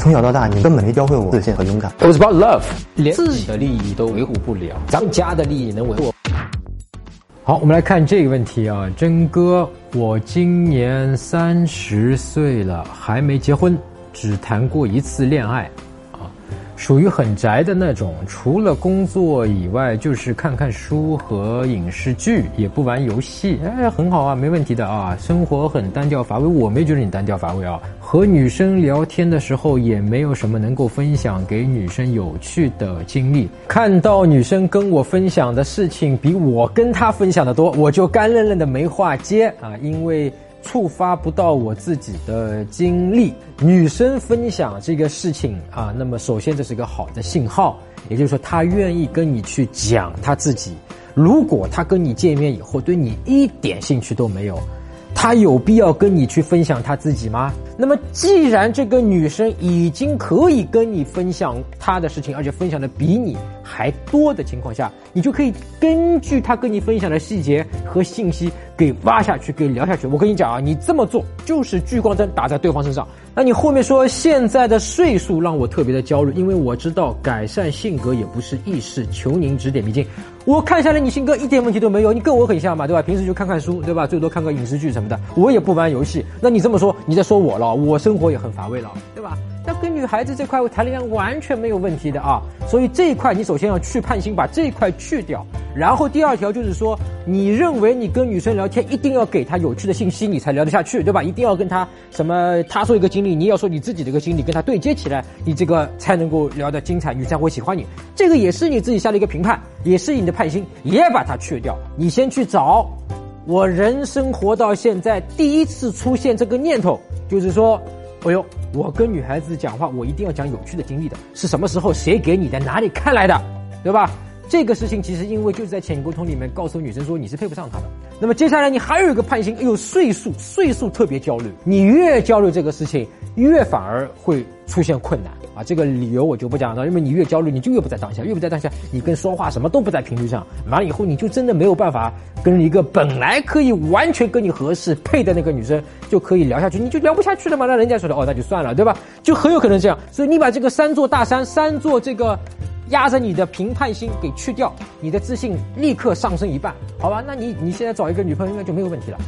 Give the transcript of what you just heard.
从小到大，你根本没教会我自信和勇敢。It was about love，连自己的利益都维护不了，咱们家的利益能维护？好，我们来看这个问题啊，真哥，我今年三十岁了，还没结婚，只谈过一次恋爱，啊，属于很宅的那种，除了工作以外，就是看看书和影视剧，也不玩游戏，哎，很好啊，没问题的啊，生活很单调乏味，我没觉得你单调乏味啊，和女生聊天的时候也没有什么能够分享给女生有趣的经历，看到女生跟我分享的事情比我跟她分享的多，我就干愣愣的没话接啊，因为。触发不到我自己的经历，女生分享这个事情啊，那么首先这是一个好的信号，也就是说她愿意跟你去讲她自己。如果她跟你见面以后对你一点兴趣都没有，她有必要跟你去分享她自己吗？那么既然这个女生已经可以跟你分享她的事情，而且分享的比你还多的情况下，你就可以根据她跟你分享的细节和信息给挖下去，给聊下去。我跟你讲啊，你这么做就是聚光灯打在对方身上。那你后面说现在的岁数让我特别的焦虑，因为我知道改善性格也不是易事，求您指点迷津。我看下来你性格一点问题都没有，你跟我很像嘛，对吧？平时就看看书，对吧？最多看个影视剧什么的，我也不玩游戏。那你这么说，你在说我了，我生活也很乏味了，对吧？那跟女孩子这块我谈恋爱完全没有问题的啊，所以这一块你首先要去判心，把这一块去掉。然后第二条就是说，你认为你跟女生聊天一定要给她有趣的信息，你才聊得下去，对吧？一定要跟她什么，她说一个经历，你要说你自己的一个经历，跟她对接起来，你这个才能够聊得精彩，女生会喜欢你。这个也是你自己下的一个评判，也是你的判心，也把它去掉。你先去找，我人生活到现在第一次出现这个念头，就是说。哎呦，我跟女孩子讲话，我一定要讲有趣的经历的，是什么时候谁给你的，哪里看来的，对吧？这个事情其实因为就是在潜移沟通里面告诉女生说你是配不上她的。那么接下来你还有一个判刑，哎呦，岁数，岁数特别焦虑，你越焦虑这个事情，越反而会出现困难啊。这个理由我就不讲了，因为你越焦虑，你就越不在当下，越不在当下，你跟说话什么都不在频率上，完了以后你就真的没有办法跟一个本来可以完全跟你合适配的那个女生就可以聊下去，你就聊不下去了嘛？那人家说的哦，那就算了，对吧？就很有可能这样。所以你把这个三座大山，三座这个。压着你的评判心给去掉，你的自信立刻上升一半，好吧？那你你现在找一个女朋友应该就没有问题了。